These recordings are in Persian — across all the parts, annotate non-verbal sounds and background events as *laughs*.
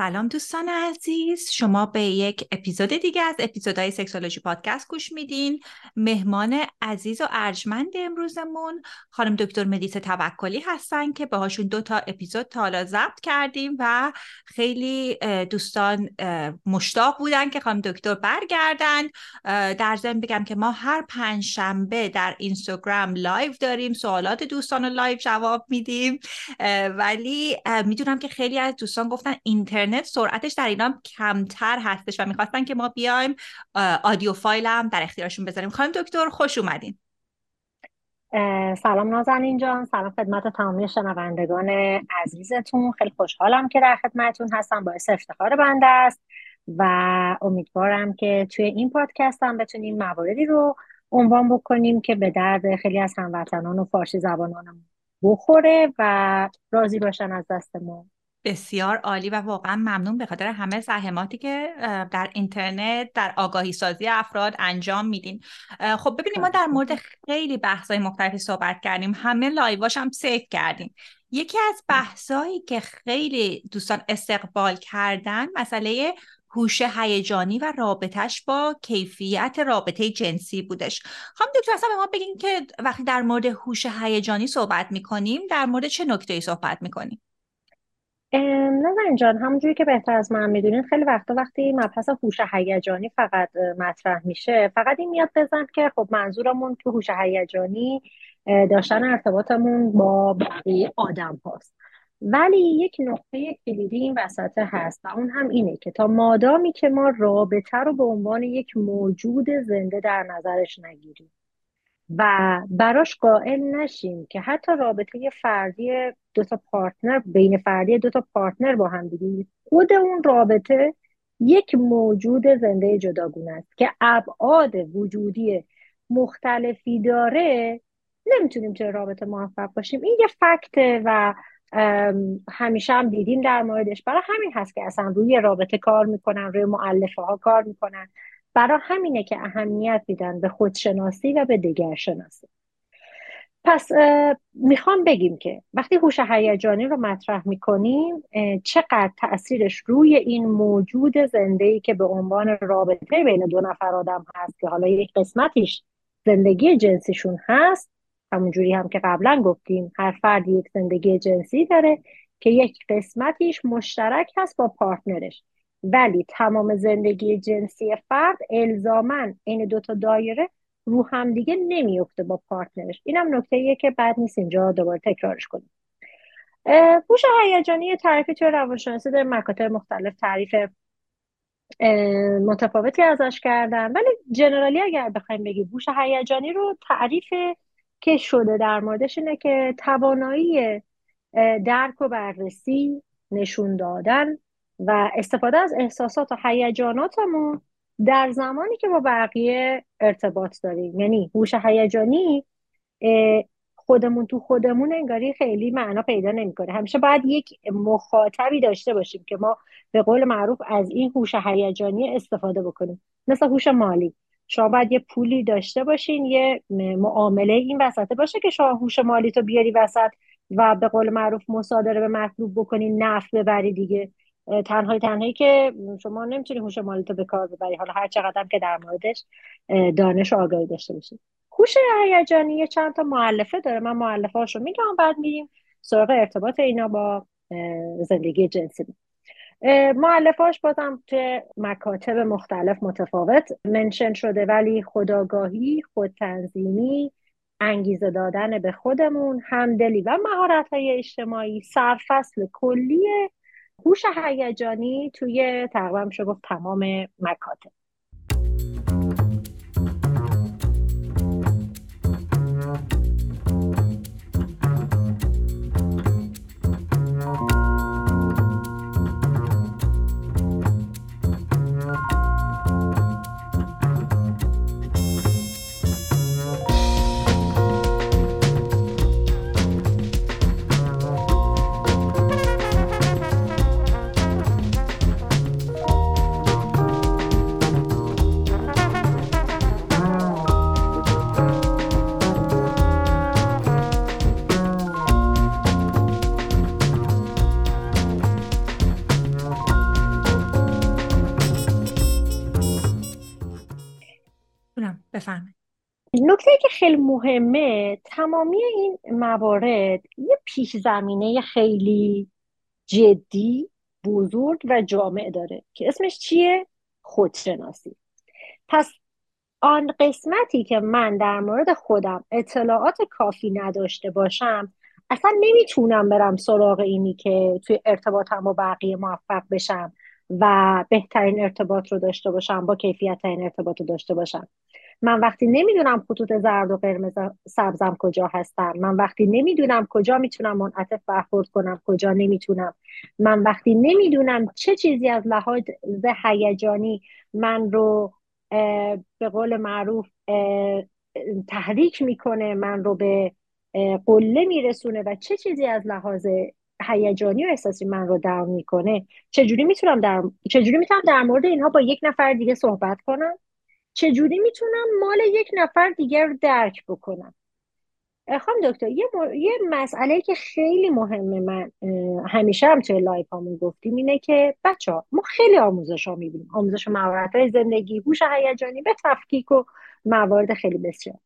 سلام دوستان عزیز. شما به یک اپیزود دیگه از اپیزودهای سکسولوژی پادکست گوش میدین. مهمان عزیز و ارجمند امروزمون خانم دکتر مدیس توکلی هستن که باهاشون دو تا اپیزود تا حالا ضبط کردیم و خیلی دوستان مشتاق بودن که خانم دکتر برگردن. در ضمن بگم که ما هر پنج شنبه در اینستاگرام live داریم. سوالات دوستان رو live جواب میدیم. ولی می‌دونم که خیلی از دوستان گفتن اینترنت اینترنت سرعتش در ایران کمتر هستش و می‌خواستن که ما بیایم آدیو فایل هم در اختیارشون بذاریم. خانم دکتر خوش اومدین. سلام نازنین جان. سلام خدمت تمامی شنوندگان عزیزتون. خیلی خوشحالم که در خدمتتون هستم. باعث افتخار بنده است و امیدوارم که توی این پادکست هم بتونیم مواردی رو عنوان بکنیم که به درد خیلی از هموطنان و فارسی زبانان بخوره و راضی باشن از دستمون. بسیار عالی و واقعا ممنون به خاطر همه زحماتی که در اینترنت در آگاهی سازی افراد انجام میدین. خب ببینیم ما در مورد خیلی بحث‌های مختلفی صحبت کردیم. همه لایواش هم سیف کردیم. یکی از بحثایی که خیلی دوستان استقبال کردن مسئله هوش هیجانی و رابطش با کیفیت رابطه جنسی بودش. خواهم دکتر اصلا به ما بگین که وقتی در مورد هوش هیجانی صحبت می‌کنیم در مورد چه نکته صحبت می‌کنیم؟ نظرین جان همونجوری که بهتر از من می‌دونین خیلی وقتا وقتی مبحث هوش هیجانی فقط مطرح میشه فقط این میاد بزن که خب منظورمون تو هوش هیجانی داشتن ارتباطمون با بقیه آدم هاست. ولی یک نقطه کلیدی این وسط هست و اون هم اینه که تا مادامی که ما رابطه رو به عنوان یک موجود زنده در نظرش نگیریم. و براش قائل نشیم که حتی رابطه فردی دو تا پارتنر بین فردی دو تا پارتنر با هم دیگه خود اون رابطه یک موجود زنده جداگونه است که ابعاد وجودی مختلفی داره. نمی‌تونیم چه رابطه موفق باشیم. این یه فکته و همیشه هم دیدیم در موردش. برای همین هست که اصلا روی رابطه کار می‌کنن روی معلفه ها کار می‌کنن. برای همینه که اهمیت میدن به خودشناسی و به دگرشناسی پس می‌خوام بگیم که وقتی هوش هیجانی رو مطرح می‌کنیم چقدر تاثیرش روی این موجود زنده ای که به عنوان رابطه بین دو نفر آدم هست که حالا یک قسمتیش زندگی جنسیشون هست همونجوری هم که قبلا گفتیم هر فرد یک زندگی جنسی داره که یک قسمتیش مشترک هست با پارتنرش. ولی تمام زندگی جنسی فرد الزامن این دوتا دایره رو هم دیگه نمیفته با پارتنرش. اینم نکته ایه که بعد نیست اینجا دوباره تکرارش کنیم. هوش هیجانی تعریفی توی روانشناسی در مکاتب مختلف تعریف متفاوتی ازش کردن. ولی جنرالی اگر بخوایم بگیم هوش هیجانی رو تعریف که شده در موردش اینه که توانایی درک و بررسی نشون دادن و استفاده از احساسات و هیجاناتمون در زمانی که با بقیه ارتباط داریم. یعنی هوش هیجانی خودمون تو خودمون انگاری خیلی معنا پیدا نمی‌کنه. همیشه باید یک مخاطبی داشته باشیم که ما به قول معروف از این هوش هیجانی استفاده بکنیم. مثل هوش مالی. شما باید یه پولی داشته باشین یه معامله این وسطه باشه که شما هوش مالی تو بیاری وسط و به قول معروف مصادره به مطلوب بکنین نفت ببری دیگه. تنهایی تنهایی که شما نمی‌تونی هوش مالیتو به کار ببری. حالا هر چقدر که در موردش دانش آگاهی داشته باشید هوش هیجانی چند تا معلفه داره. من معلفه میگم بعد میریم سراغ ارتباط اینا با زندگی جنسی. معلفاش بازم تو مکاتب مختلف متفاوت. منشن شده ولی خداگاهی خودتنظیمی انگیزه دادن به خودمون همدلی و مهارت های اجتماعی سرفصل کلی هوش هیجانی توی تقریبا میشه گفت تمام مکاتب. بفرمایید. نکته که خیلی مهمه تمامی این موارد یه پیش زمینه خیلی جدی بزرگ و جامع داره که اسمش چیه؟ خودشناسی. پس آن قسمتی که من در مورد خودم اطلاعات کافی نداشته باشم اصلا نمی‌تونم برم سراغ اینی که توی ارتباطم با بقیه موفق بشم و بهترین ارتباط رو داشته باشم با کیفیت این ارتباط رو داشته باشم. من وقتی نمی‌دونم خطوط زرد و قرمز سبزم کجا هستن من وقتی نمی‌دونم کجا می‌تونم منعطف برخورد کنم کجا نمی‌تونم. من وقتی نمی‌دونم چه چیزی از لحاظ هیجانی من رو به قول معروف تحریک می‌کنه من رو به قله میرسونه و چه چیزی از لحاظ هیجانی و احساسی من رو درک می‌کنه. چجوری می‌تونم در چجوری می‌تونم در مورد اینها با یک نفر دیگه صحبت کنم؟ چجوری می‌تونم مال یک نفر دیگر رو درک بکنم؟ خانم دکتر یه, یه مسئله که خیلی مهمه من همیشه هم توی live هامون گفتیم اینه که بچه ها ما خیلی آموزش ها می‌بینیم. آموزش مهارت های زندگی هوش هیجانی به تفکیک و موارد خیلی بسیار.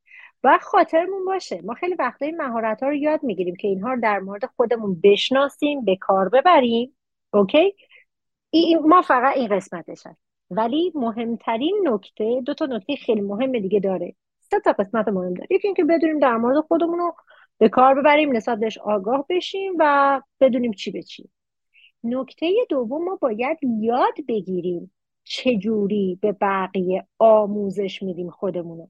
باید خاطرمون باشه. ما خیلی وقتا این مهارت ها رو یاد می‌گیریم که اینها رو در مورد خودمون بشناسیم به کار ببریم. اوکی؟ ما فقط این قسمتش هست. ولی مهمترین نکته دو تا نکته خیلی مهم دیگه داره. سه تا قسمت مهم داره. یکی اینکه بدونیم در مورد خودمون رو به کار ببریم نسبت بهش آگاه بشیم و بدونیم چی به چی. نکته دوم ما باید یاد بگیریم چجوری به بقیه آموزش میدیم خودمونو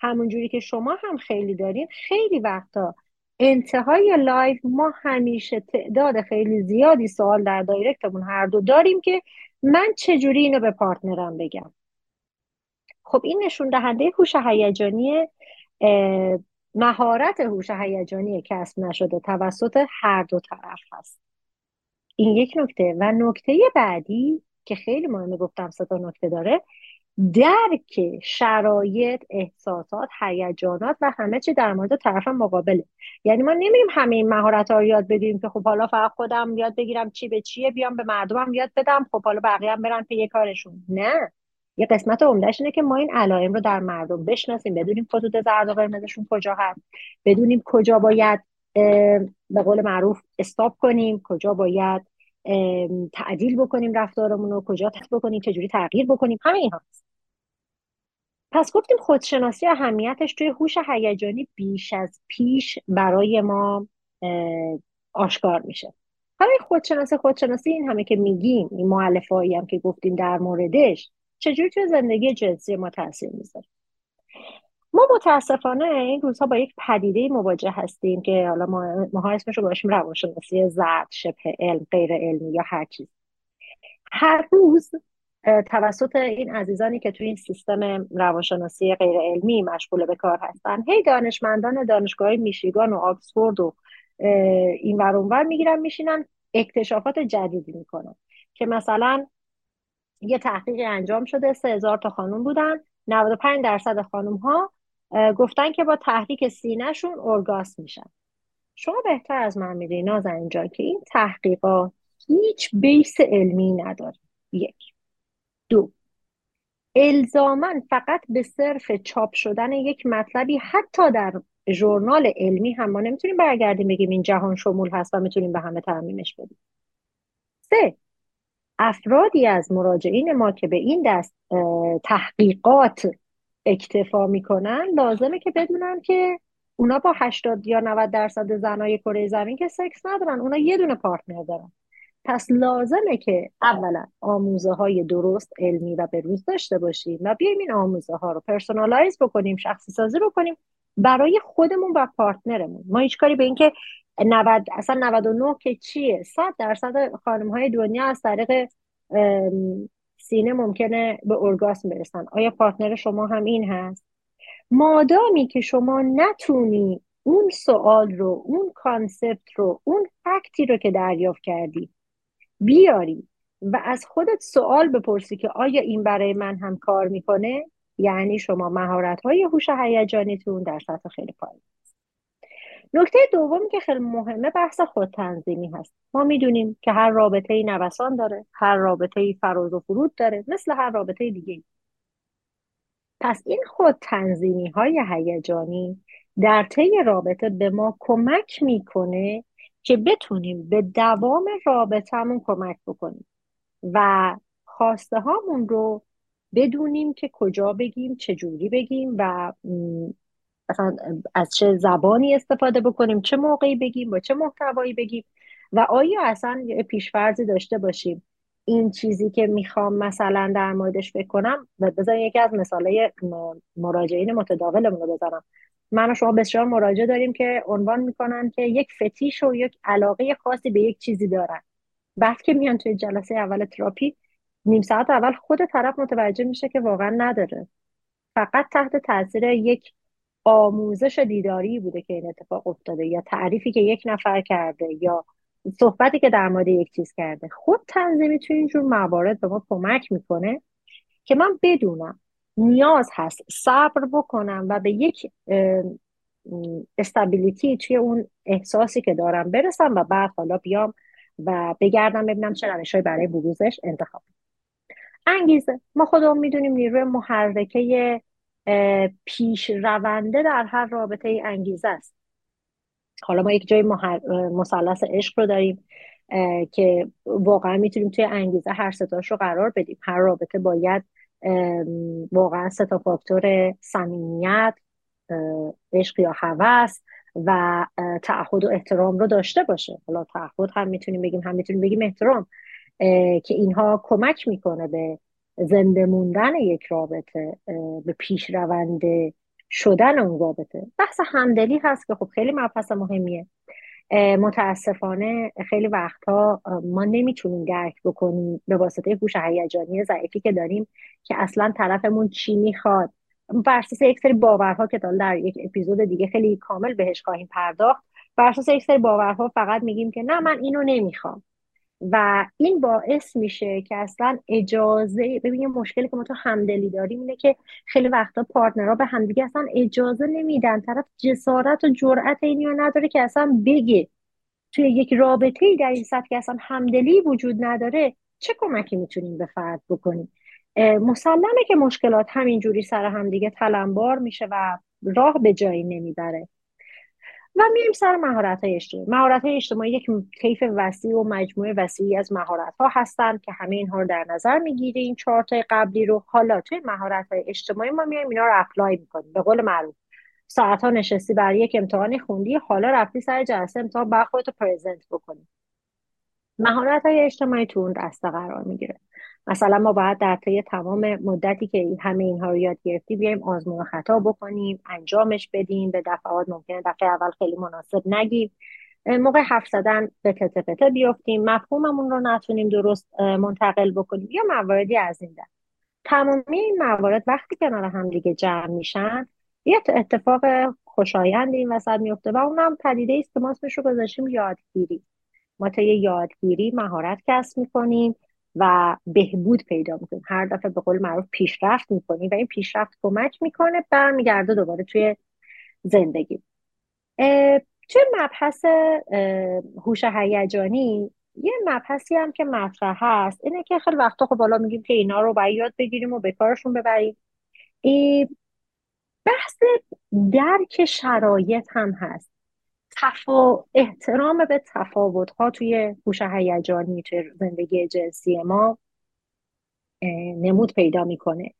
همونجوری که شما هم خیلی دارین خیلی وقتا انتهای live ما همیشه تعداد خیلی زیادی سوال در direct مون هر دو داریم که من چجوری اینو به partner م بگم؟ خب این نشون دهنده هوش هیجانی مهارت هوش هیجانی کسب نشده توسط هر دو طرف هست. این یک نکته. و نکته بعدی که خیلی مهمه گفتم سه نکته داره درک شرایط احساسات هیجانات و همه چی در مورد طرف مقابله. یعنی ما نمیریم همه این مهارت ها رو یاد بدیم که خب حالا فقط خودم یاد بگیرم چی به چیه بیام به مردمم یاد بدم خب حالا بقیه هم برن پی کارشون. نه. یه قسمت عمدهش اینه که ما این علائم رو در مردم بشناسیم بدونیم خطوط زرد و قرمزشون کجا هست بدونیم کجا باید به قول معروف استاپ کنیم کجا باید تعدیل بکنیم رفتارمون رو کجا تحت بکنیم چجوری تغییر بکنیم همه این هست. پس گفتیم خودشناسی اهمیتش توی هوش هیجانی بیش از پیش برای ما آشکار میشه حالا خودشناسی خودشناسی این همه که میگیم این معلفه هم که گفتیم در موردش چجوری توی زندگی جنسی ما تاثیر می‌ذاره ما متاسفانه این روزها با یک پدیده مواجه هستیم که حالا ما ما اسمش رو باشیم روانشناسی زرد شبه علم غیر علمی یا هر چیز. هر روز توسط این عزیزانی که توی این سیستم روانشناسی غیر علمی مشغول به کار هستن هی دانشمندان دانشگاه میشیگان و آکسفورد و این ور اونور می‌گیرن میشینن اکتشافات جدیدی می‌کنن که مثلا یه تحقیقی انجام شده سه هزار تا خانوم بودن 95 درصد خانوم ها گفتن که با تحریک سینهشون ارگاس میشن. شما بهتر از من می‌دونی نازن اینجا که این تحقیقات هیچ بیس علمی نداره. یک. دو. الزامن فقط به صرف چاپ شدن یک مطلبی حتی در ژورنال علمی هم ما نمی‌تونیم برگردیم بگیم این جهان شمول هست و می‌تونیم به همه تعمیمش بدیم. سه. افرادی از مراجعین ما که به این دست تحقیقات اکتفا می‌کنن لازمه که بدونن که اونا با 80 یا 90 درصد زنای کره زمین که سکس ندارن اونا یه دونه پارتنر دارن. پس لازمه که اولا آموزه های درست علمی و بروز داشته باشیم و بیایم این آموزه ها رو personalize بکنیم شخصی سازی بکنیم برای خودمون و partner مون. ما هیچ کاری به اینکه 90 اصلا 99 که چیه؟ 100 درصد خانم های دنیا از طریق سینه ممکنه به ارگاسم برسن. آیا partner شما هم این هست؟ مادامی که شما نتونی اون سوال رو اون concept رو اون fact ی رو که دریافت کردی بیاری و از خودت سوال بپرسی که آیا این برای من هم کار می‌کنه؟ یعنی شما مهارت های هوش هیجانیتون در سطح خیلی پایین. نکته دومی که خیلی مهمه بحث خودتنظیمی هست. ما می‌دونیم که هر رابطه ای نوسان داره هر رابطه ای فراز و فرود داره مثل هر رابطه دیگه پس این خود تنظیمی های هیجانی در طی رابطه به ما کمک می‌کنه که بتونیم به دوام رابطهمون کمک بکنیم و خواسته هامون رو بدونیم که کجا بگیم چجوری بگیم و مثلا از چه زبانی استفاده بکنیم چه موقعی بگیم با چه محتوایی بگیم. و آیا اصلا پیشفرزی داشته باشیم؟ این چیزی که می‌خوام مثلا در موردش بکنم و بذار یکی از مثالای مراجعین متداولمون رو بزنم. من و شما بسیار مراجعه داریم که عنوان می‌کنن که یک فتیش و یک علاقه خاصی به یک چیزی دارن. بعد که میان توی جلسه اول تراپی نیم ساعت اول خود طرف متوجه میشه که واقعا نداره. فقط تحت تاثیر یک آموزش دیداری بوده که این اتفاق افتاده یا تعریفی که یک نفر کرده یا صحبتی که در مورد یک چیز کرده. خود تنظیمی توی اینجور موارد به ما کمک می‌کنه که من بدونم نیاز هست صبر بکنم و به یک استابیلیتی توی اون احساسی که دارم برسم و بعد حالا بیام و بگردم ببینم چه روشهایی برای بروزش انتخاب انگیزه. ما خودمون می‌دونیم نیروی محرکه پیش رونده در هر رابطه ای انگیزه است. حالا ما یک جای مثلث عشق رو داریم که واقعا می‌تونیم توی انگیزه هر ستاش رو قرار بدیم. هر رابطه باید واقعا سه تا فاکتور صمیمیت عشق یا هوس و تعهد و احترام رو داشته باشه. حالا تعهد هم می‌تونیم بگیم هم می‌تونیم بگیم احترام که اینها کمک می‌کنه به زنده موندن یک رابطه به پیش رونده شدن اون رابطه. بحث همدلی هست که خب خیلی مبحث مهمیه. متاسفانه خیلی وقتها ما نمی‌تونیم درک بکنیم به واسطه هوش هیجانی ضعیفی که داریم که اصلا طرفمون چی می‌خواد. بر اساس یک سری باورها که در یک اپیزود دیگه خیلی کامل بهش خواهیم پرداخت. بر اساس یک سری باورها فقط میگیم که نه من اینو نمی‌خوام. و این باعث میشه که اصلا اجازه ببینیم مشکلی که ما تو همدلی داریم اینه که خیلی وقتا پارتنرها به همدیگه اصلا اجازه نمیدن. طرف جسارت و جرأت اینی نداره که اصلا بگه. توی یک رابطه در این سطح که اصلا همدلی وجود نداره چه کمکی می‌تونیم به فرد بکنیم؟ مسلمه که مشکلات همینجوری سر همدیگه تلمبار میشه و راه به جایی نمی‌بره. و میریم سر مهارت های اجتماعی. مهارت های اجتماعی یک طیف وسیع و مجموعه وسیعی از مهارت ها هستند که همه اینها رو در نظر می‌گیریم. چهار قبلی رو حالا توی مهارت های اجتماعی ما میایم اینا رو اپلای می‌کنیم. به قول معروف ساعت ها نشستی برای یک امتحانی خوندی حالا رفتی سر جلسه امتحان باید خودتو پرزنت بکنی. مهارت های اجتماعی تو اون دسته قرار می‌گیره. مثلا ما باید در طی تمام مدتی که همه اینها رو یاد گرفتی بیایم آزمون و خطا بکنیم انجامش بدیم به دفعات ممکنه دفعه اول خیلی مناسب نگیم. موقع حرف زدن به تته پته بیفتیم مفهوممون رو نتونیم درست منتقل بکنیم یا مواردی از این دست تمامی این موارد وقتی کنار هم دیگه جمع میشن یه اتفاق خوشایند این وسط میفته و اونم پدیده است که ما اسمش رو گذاشتیم یادگیری. ما طی یادگیری مهارت کسب می‌کنیم. و بهبود پیدا می‌کنیم. هر دفعه به قول معروف پیشرفت می‌کنیم و این پیشرفت کمک می‌کنه برمیگرده دوباره توی زندگی. توی مبحث هوش هیجانی یه مبحثی هم که مطرح هست اینه که خیلی وقتا خب بالا میگیم که اینا رو باید یاد بگیریم و به کارشون ببریم. بحث درک شرایط هم هست. تفا... احترام به تفاوت ها توی هوش هیجانی توی زندگی جنسی ما نمود پیدا می‌کنه.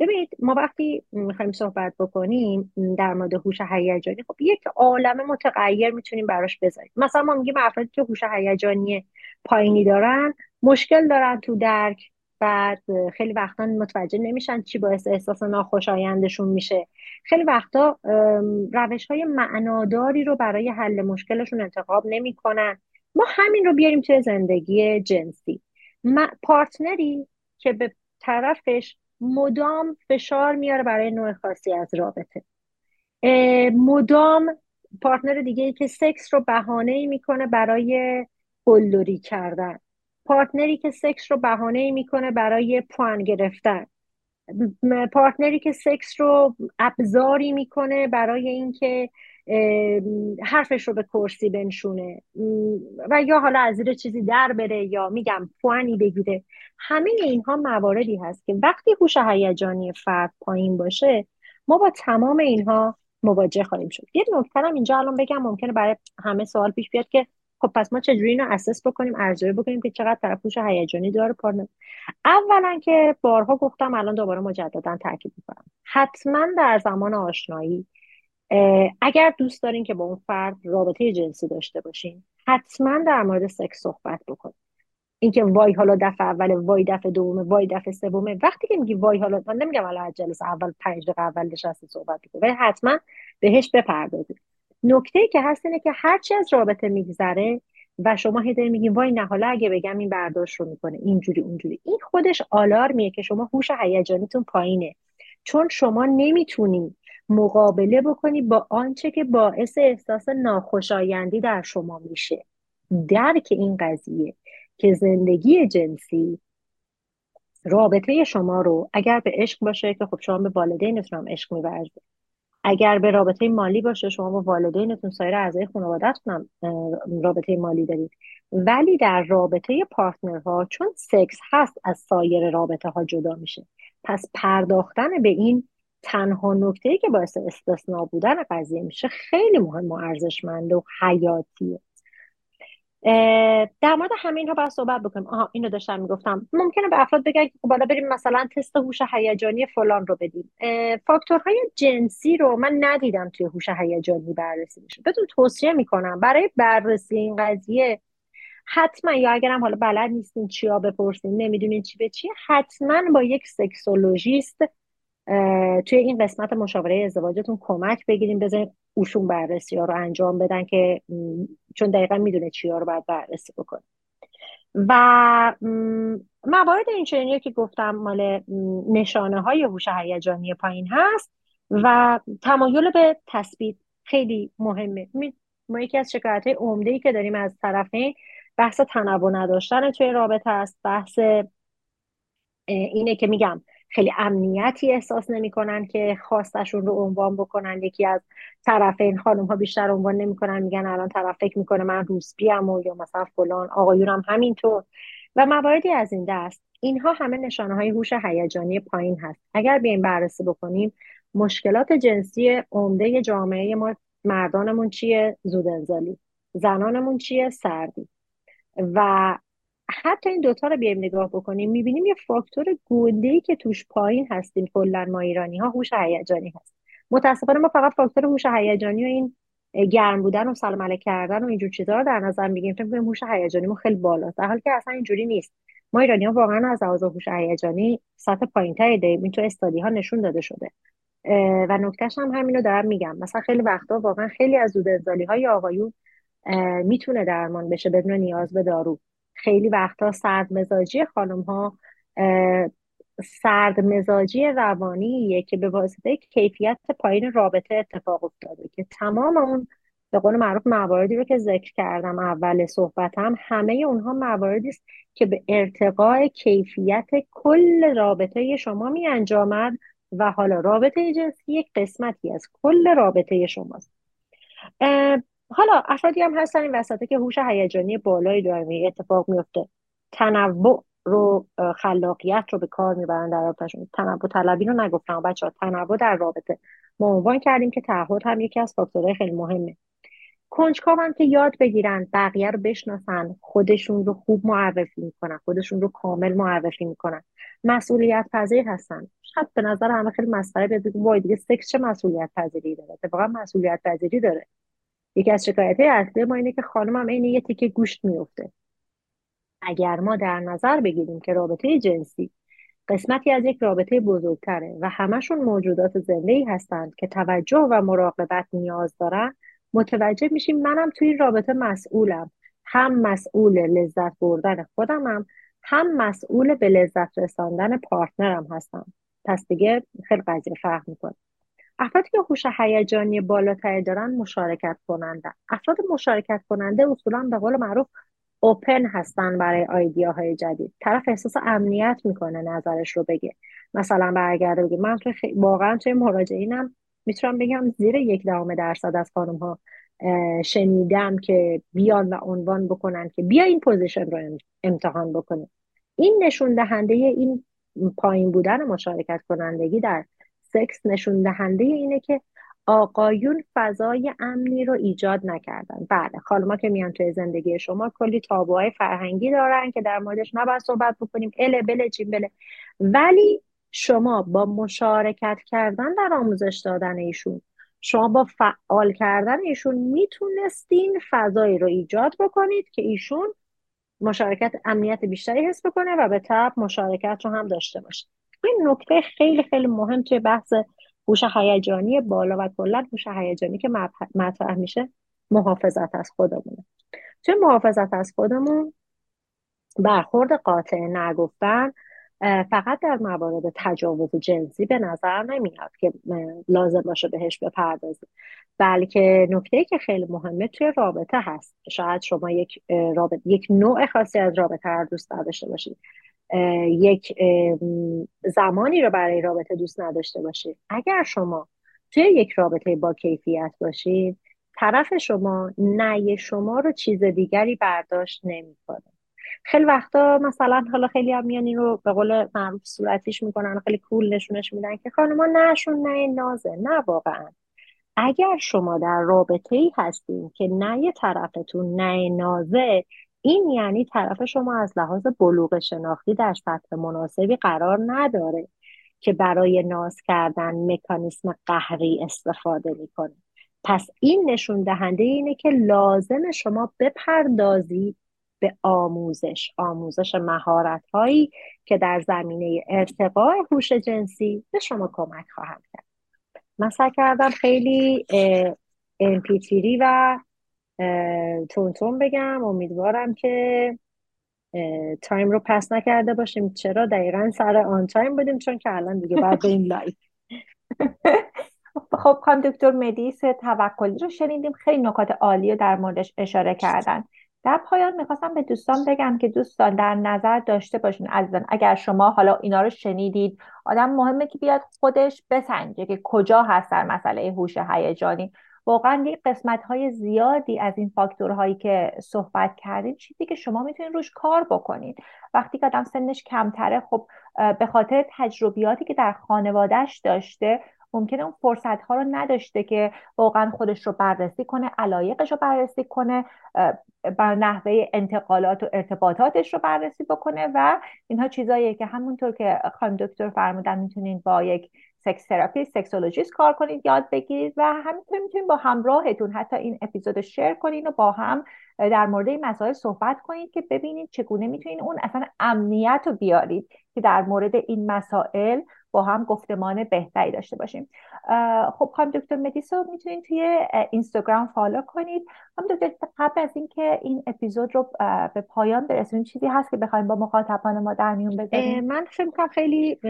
ببینید ما وقتی می‌خوایم صحبت بکنیم در مورد هوش هیجانی خب یک عالم متغیر می‌تونیم براش بذاریم. مثلا ما میگیم افرادی که هوش هیجانی پایینی دارن مشکل دارن تو درک بعد خیلی وقتا متوجه نمیشن چی باعث احساس ناخوشایندشون میشه. خیلی وقتا روش های معناداری رو برای حل مشکلشون انتخاب نمی‌کنن. ما همین رو بیاریم توی زندگی جنسی. پارتنری که به طرفش مدام فشار میاره برای نوع خاصی از رابطه. مدام پارتنر دیگه ای که سکس رو بهانه ای می‌کنه برای قلدری کردن. partner ی که سکس رو بهانه می‌کنه برای پوان گرفتن. partner ی که سکس رو ابزاری می‌کنه برای اینکه حرفش رو به کرسی بنشونه. و یا حالا از زیر چیزی در بره یا میگم پوانی بگیره. همه اینها مواردی هست که وقتی هوش هیجانی فرد پایین باشه ما با تمام اینها مواجه خواهیم شد. یه نکته اینجا الان بگم ممکنه برای همه سوال پیش بیاد که خب پس ما چجوری اینو assess بکنیم؟ ارزیابی بکنیم که چقدر طرف هوش هیجانی داره partner اولا که بارها گفتم الان دوباره مجددا تاکید می‌کنم. حتما در زمان آشنایی اگر دوست دارین که با اون فرد رابطه جنسی داشته باشین حتما در مورد سکس صحبت بکنید اینکه وای حالا دفعه اول وای دفعه دومه وای دفعه سومه. وقتی که میگی وای حالا من نمیگم الان جلسه اول پنج دقیقه اول نشستی صحبت بکنید ولی حتما بهش بپردازید نکته که هست اینه که هرچی از رابطه میگذره و شما هی میگین وای نه حالا اگه بگم این برداشت رو می‌کنه اینجوری اونجوری. این خودش آلارمیه که شما هوش هیجانیتون پایینه. چون شما نمی‌تونی مقابله بکنی با آنچه که باعث احساس ناخوشایندی در شما میشه. درک این قضیه که زندگی جنسی رابطه شما رو اگر به عشق باشه که خب شما به والدینتون هم عشق میورزه. اگر به رابطه مالی باشه شما با والدینتون سایر اعضای خانوادهتون هم رابطه مالی دارید ولی در رابطه پارتنرها چون سکس هست از سایر رابطه ها جدا میشه. پس پرداختن به این تنها نکته که باعث استثنا بودن قضیه میشه خیلی مهم و ارزشمند و حیاتیه. در مورد همین ها باید صحبت بکنیم. آها اینو داشتم می‌گفتم. ممکنه به افراد بگن که خب بریم مثلا تست هوش هیجانی فلان رو بدیم. فاکتورهای جنسی رو من ندیدم توی هوش هیجانی بررسی میشه بدون توصیه می‌کنم. برای بررسی این قضیه حتما یا اگرم حالا بلد نیستین چیا بپرسین نمی‌دونین چی به چی حتما با یک سکسولوژیست توی این قسمت مشاوره ازدواجتون کمک بگیریم بزنین اوشون بررسی ها رو انجام بدن که چون دقیقا می‌دونه چیا رو باید بررسی بکنه. و موارد این که گفتم مال نشانه های هوش هیجانی پایین هست و تمایل به تثبیت خیلی مهمه. ما یکی از شکایت های عمده ای که داریم از طرفین بحث تنوع نداشتن توی رابطه است. بحث اینه که میگم خیلی امنیتی احساس نمی‌کنن که خواستشون رو عنوان بکنن. یکی از طرفین خانم ها بیشتر عنوان نمی‌کنن میگن الان طرف فکر می‌کنه من روسپیم و یا مثلا فلان آقایون هم همینطور. و مواردی از این دست اینها همه نشانه های هوش هیجانی پایین هست. اگر بیایم بررسی بکنیم مشکلات جنسی عمده جامعه ما مردانمون چیه؟ زودنزالی زنانمون چیه؟ سردی. و حتی این دوتا رو بیایم نگاه بکنیم می‌بینیم یه فاکتور گنده که توش پایین هستیم کلا ما ایرانی ها هوش هیجانی هست. متاسفانه ما فقط فاکتور هوش هیجانی و این گرم بودن و سلام کردن و اینجور چیزها رو در نظر می‌گیریم. فکر کنیم هوش ما خیلی بالاست. در حالی که اصلا اینجوری نیست. ما ایرانی ها واقعا از لحاظ هوش هیجانی سطح پایینتری داریم این تو استادی ها نشون داده شده. و نکتهش هم همینو دارم میگم. مثلا خیلی وقتا واقعا خیلی از زود های آقایون می‌تونه درمان بشه بدون نیاز به دارو. خیلی وقتا سرد مزاجی خانم ها سرد مزاجی روانیه که به واسطه کیفیت پایین رابطه اتفاق افتاده که تمام اون به قول معروف مواردی رو که ذکر کردم اول صحبتم همه اونها مواردی است که به ارتقاء کیفیت کل رابطه شما می انجامد و حالا رابطه جنسی یک قسمتی از کل رابطه شماست. حالا افرادی هم هستن این وسطه که هوش هیجانی بالایی دارن اتفاق میفته. تنوع رو خلاقیت رو به کار می‌برن در رابطهشون. تنوع طلبی رو نگفتم بچه ها تنوع در رابطه. ما عنوان کردیم که تعهد هم یکی از فاکتورهای خیلی مهمه. کنجکاو هم که یاد بگیرن بقیه رو بشناسن خودشون رو خوب معرفی می‌کنن خودشون رو کامل معرفی می‌کنن. مسئولیت پذیر هستن. شاید به نظر همه خیلی مسخره بیاد وای دیگه سکس چه مسئولیت پذیری داره؟ اتفاقا مسئولیت پذیری داره. یکی از شکایت اصلی ما اینه که خانم هم یه تیکه گوشت میفته اگر ما در نظر بگیریم که رابطه جنسی قسمتی از یک رابطه بزرگتره و همشون موجودات زنده ای هستند که توجه و مراقبت نیاز دارن متوجه میشیم منم توی این رابطه مسئولم. هم مسئول لذت بردن خودمم هم مسئول به لذت رساندن پارتنرم هستم. پس دیگه خیلی قضیه فرق می‌کنه. افرادی که هوش هیجانی بالاتری دارن مشارکت کننده. افراد مشارکت کننده اصولا به قول معروف open هستن برای های جدید. طرف احساس امنیت می‌کنه نظرش رو بگه. مثلا برگرده بگه من توی واقعا توی مراجعینم می‌تونم بگم زیر یک دهم درصد از خانم ها شنیدم که بیان و عنوان بکنن که بیا این position رو امتحان بکنه این نشون دهنده این پایین بودن مشارکت کنندگی در سکس نشون دهنده اینه که آقایون فضای امنی رو ایجاد نکردن. بله خانمها که میان توی زندگی شما کلی تابوهای فرهنگی دارن که در موردش نباید صحبت بکنیم. اله بله جیم بله ولی شما با مشارکت کردن در آموزش دادن ایشون شما با فعال کردن ایشون می‌تونستین فضایی رو ایجاد بکنید که ایشون مشارکت امنیت بیشتری حس بکنه و به طب مشارکت رو هم داشته باشه. این نکته خیلی خیلی مهم توی بحث هوش هیجانی بالا و کلا. هوش هیجانی که مطرح میشه محافظت از خودمونه. توی محافظت از خودمون برخورد قاطع نگفتن فقط در موارد تجاوز جنسی به نظر نمیاد که لازم باشه بهش بپردازیم. بلکه نکته که خیلی مهمه توی رابطه هست. شاید شما یک رابطه یک نوع خاصی از رابطه رو دوست نداشته باشید. یک زمانی رو برای رابطه دوست نداشته باشید. اگر شما توی یک رابطه با کیفیت باشید طرف شما نه شما رو چیز دیگری برداشت نمی‌کنه. خیلی وقتا مثلا حالا خیلی هم میان رو به قول معروف صورتیش می‌کنن خیلی کول نشونش میدن که خانما نشون نه نازه. نه واقعا. اگر شما در رابطه ای هستین که نه طرفتون نه نازه این یعنی طرف شما از لحاظ بلوغ شناختی در سطح مناسبی قرار نداره که برای ناز کردن مکانیسم قهری استفاده می‌کنه. پس این نشون دهنده اینه که لازم شما بپردازید به آموزش آموزش مهارت هایی که در زمینه ارتقاء هوش جنسی به شما کمک خواهد کرد. من سعی کردم خیلی MP3 براتون بگم. امیدوارم که time رو pass نکرده باشیم. چرا؟ دقیقا سر on time بودیم چون که الان دیگه بعد این live *laughs* خب خانم دکتر مدیس توکلی رو شنیدیم. خیلی نکات عالی در موردش اشاره کردن. در پایان می‌خواستم به دوستان بگم که دوستان در نظر داشته باشین عزیزان. اگر شما حالا اینا رو شنیدید آدم مهمه که بیاد خودش بسنجه که کجا هست در مسئله هوش هیجانی. واقعا یک قسمت های زیادی از این فاکتورهایی که صحبت کردیم چیزی که شما می‌تونید روش کار بکنید وقتی که آدم سنش کمتره خب به خاطر تجربیاتی که در خانوادهش داشته ممکنه اون فرصت ها رو نداشته که واقعا خودش رو بررسی کنه علایقش رو بررسی کنه بر نحوه انتقالات و ارتباطاتش رو بررسی بکنه و اینها چیزاییه که همونطور که خانم دکتر فرمودن می‌تونین با یک sex therapist sexologist کار کنید یاد بگیرید و همینطور می‌تونید با همراهتون حتی این اپیزود share کنید و با هم در مورد این مسائل صحبت کنید که ببینید چگونه می‌تونید اون اصلا امنیت رو بیارید که در مورد این مسائل با هم گفتمان بهتری داشته باشیم. خب خانم دکتر مدیس رو می‌تونید توی اینستاگرام follow کنید. خانم دکتر قبل از اینکه این اپیزود رو به پایان برسونیم چیزی هست که بخوایم با مخاطبان ما در میون بذاریم؟ من فکر کنم خیلی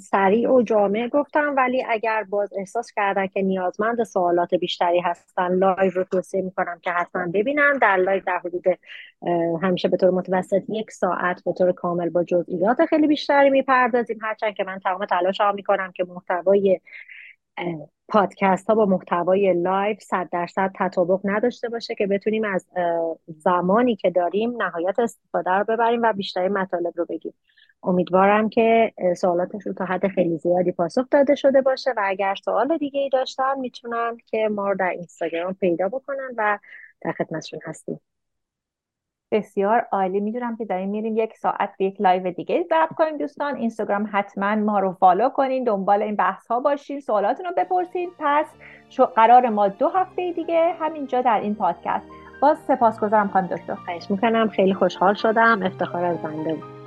سریع و جامع گفتم ولی اگر باز احساس کردن که نیازمند سوالات بیشتری هستن live رو توصیه می‌کنم که حتما ببینن. در live در حدود همیشه به طور متوسط یک ساعت به طور کامل با جزئیات خیلی بیشتری می‌پردازیم. هرچند که من تمام تلاشم رو می‌کنم که محتوای پادکست ها با محتوای live صد درصد تطابق نداشته باشه که بتونیم از زمانی که داریم نهایت استفاده رو ببریم و بیشتری مطالب رو بگیم. امیدوارم که سوالاتشون تا حد خیلی زیادی پاسخ داده شده باشه و اگر سوال دیگه ای داشتن می‌تونن که ما رو در اینستاگرام پیدا بکنن و در خدمتشون هستیم. بسیار عالی. می‌دونم که داریم میریم یک ساعت به یک live دیگه ضبط کنیم دوستان. اینستاگرام حتما ما رو follow کنین دنبال این بحث ها باشین سوالاتون رو بپرسین. پس قرار ما دو هفته دیگه همینجا در این پادکست. باز سپاسگزارم خانم دکتر. خواهش می‌کنم. خیلی خوشحال شدم. افتخار از بنده بود.